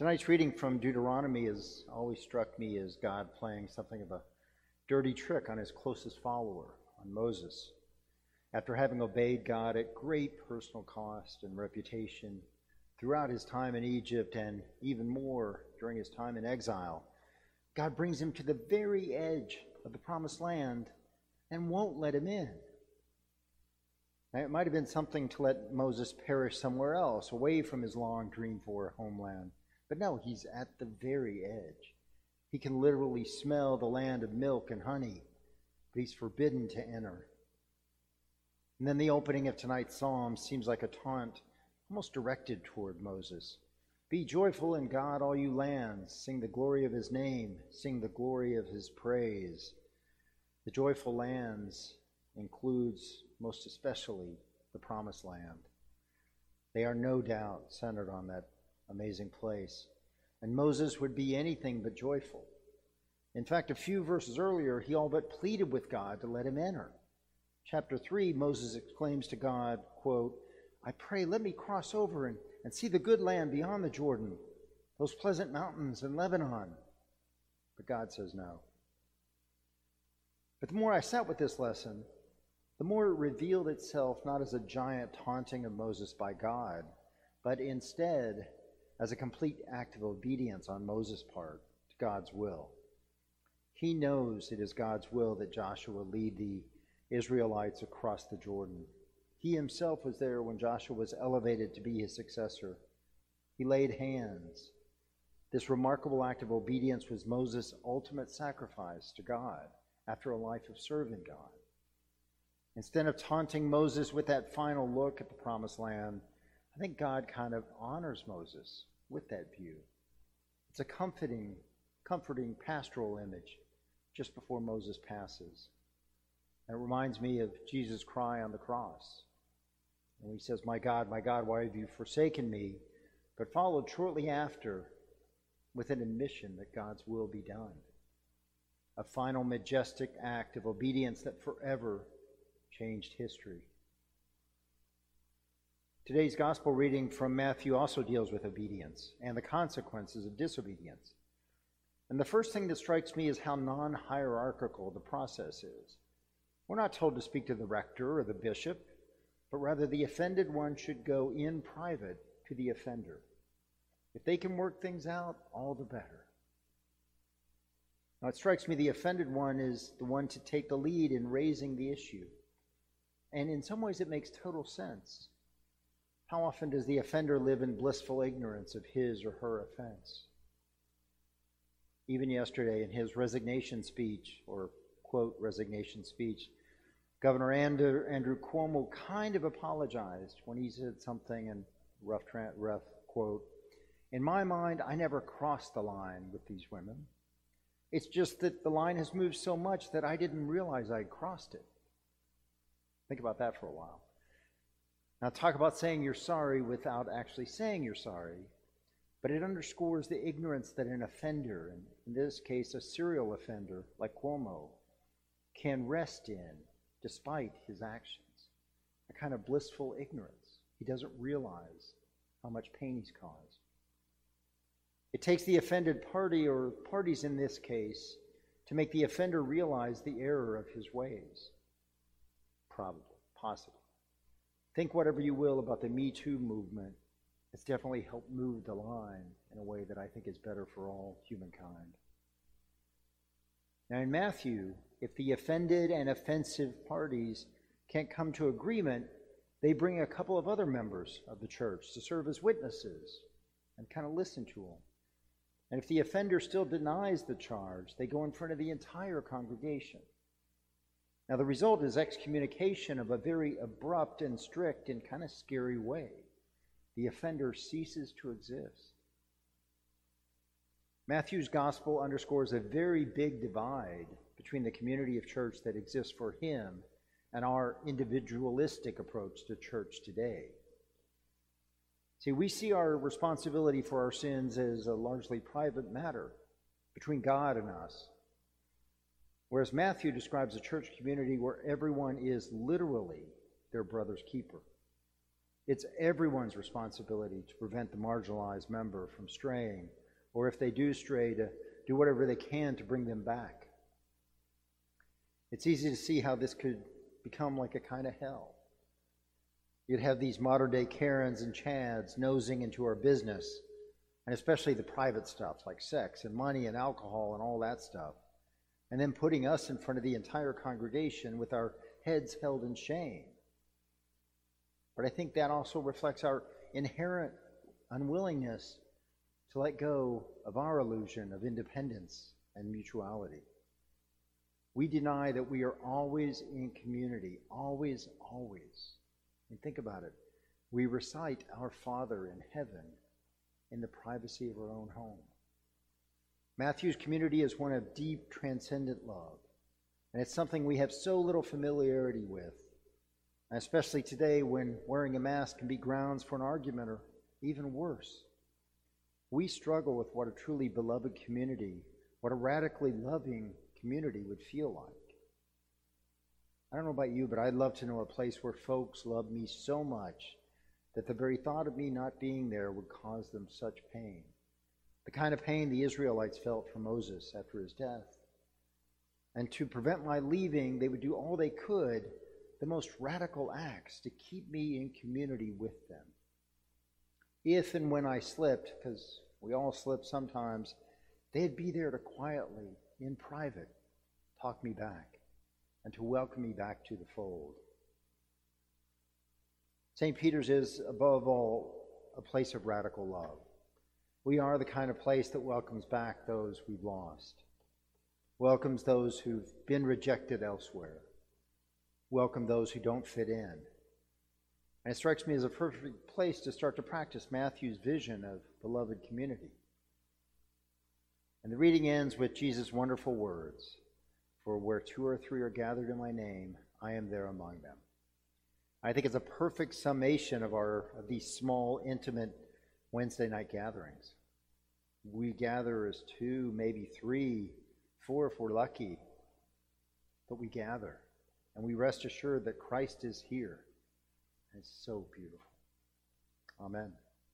Tonight's reading from Deuteronomy has always struck me as God playing something of a dirty trick on his closest follower, on Moses. After having obeyed God at great personal cost and reputation throughout his time in Egypt and even more during his time in exile, God brings him to the very edge of the promised land and won't let him in. Now, it might have been something to let Moses perish somewhere else, away from his long dreamed for homeland. But no, he's at the very edge. He can literally smell the land of milk and honey, but he's forbidden to enter. And then the opening of tonight's psalm seems like a taunt, almost directed toward Moses. Be joyful in God, all you lands. Sing the glory of his name. Sing the glory of his praise. The joyful lands includes most especially the promised land. They are no doubt centered on that amazing place. And Moses would be anything but joyful. In fact, a few verses earlier, he all but pleaded with God to let him enter. Chapter 3, Moses exclaims to God, quote, I pray, let me cross over and, and see the good land beyond the Jordan, those pleasant mountains in Lebanon. But God says no. But the more I sat with this lesson, the more it revealed itself not as a giant taunting of Moses by God, but instead as a complete act of obedience on Moses' part to God's will. He knows it is God's will that Joshua lead the Israelites across the Jordan. He himself was there when Joshua was elevated to be his successor. He laid hands. This remarkable act of obedience was Moses' ultimate sacrifice to God after a life of serving God. Instead of taunting Moses with that final look at the promised land, I think God kind of honors Moses with that view. It's a comforting, comforting pastoral image just before Moses passes. And it reminds me of Jesus' cry on the cross. And he says, My God, my God, why have you forsaken me? But followed shortly after with an admission that God's will be done. A final majestic act of obedience that forever changed history. Today's gospel reading from Matthew also deals with obedience and the consequences of disobedience. And the first thing that strikes me is how non hierarchical the process is. We're not told to speak to the rector or the bishop, but rather the offended one should go in private to the offender. If they can work things out, all the better. Now, it strikes me the offended one is the one to take the lead in raising the issue. And in some ways, it makes total sense. How often does the offender live in blissful ignorance of his or her offense? Even yesterday, in his resignation speech, or quote, resignation speech, Governor Andrew, Andrew Cuomo kind of apologized when he said something in rough, rough quote, In my mind, I never crossed the line with these women. It's just that the line has moved so much that I didn't realize I'd crossed it. Think about that for a while. Now, talk about saying you're sorry without actually saying you're sorry, but it underscores the ignorance that an offender, and in this case, a serial offender like Cuomo, can rest in despite his actions. A kind of blissful ignorance. He doesn't realize how much pain he's caused. It takes the offended party, or parties in this case, to make the offender realize the error of his ways. Probably, possibly. Think whatever you will about the Me Too movement. It's definitely helped move the line in a way that I think is better for all humankind. Now, in Matthew, if the offended and offensive parties can't come to agreement, they bring a couple of other members of the church to serve as witnesses and kind of listen to them. And if the offender still denies the charge, they go in front of the entire congregation. Now, the result is excommunication of a very abrupt and strict and kind of scary way. The offender ceases to exist. Matthew's gospel underscores a very big divide between the community of church that exists for him and our individualistic approach to church today. See, we see our responsibility for our sins as a largely private matter between God and us. Whereas Matthew describes a church community where everyone is literally their brother's keeper. It's everyone's responsibility to prevent the marginalized member from straying, or if they do stray, to do whatever they can to bring them back. It's easy to see how this could become like a kind of hell. You'd have these modern day Karens and Chads nosing into our business, and especially the private stuff like sex and money and alcohol and all that stuff, and then putting us in front of the entire congregation with our heads held in shame. But I think that also reflects our inherent unwillingness to let go of our illusion of independence and mutuality. We deny that we are always in community, always, always. And think about it. We recite our Father in heaven in the privacy of our own home. Matthew's community is one of deep, transcendent love. And it's something we have so little familiarity with, especially today when wearing a mask can be grounds for an argument or even worse. We struggle with what a truly beloved community, what a radically loving community would feel like. I don't know about you, but I'd love to know a place where folks love me so much that the very thought of me not being there would cause them such pain. The kind of pain the Israelites felt for Moses after his death. And to prevent my leaving, they would do all they could, the most radical acts, to keep me in community with them. If and when I slipped, because we all slip sometimes, they'd be there to quietly in private, talk me back and to welcome me back to the fold. St. Peter's is, above all, a place of radical love. We are the kind of place that welcomes back those we've lost, welcomes those who've been rejected elsewhere, welcome those who don't fit in. And it strikes me as a perfect place to start to practice Matthew's vision of beloved community. And the reading ends with Jesus' wonderful words For where two or three are gathered in my name, I am there among them. I think it's a perfect summation of our of these small, intimate Wednesday night gatherings. We gather as two, maybe three, four if we're lucky, but we gather and we rest assured that Christ is here. It's so beautiful. Amen.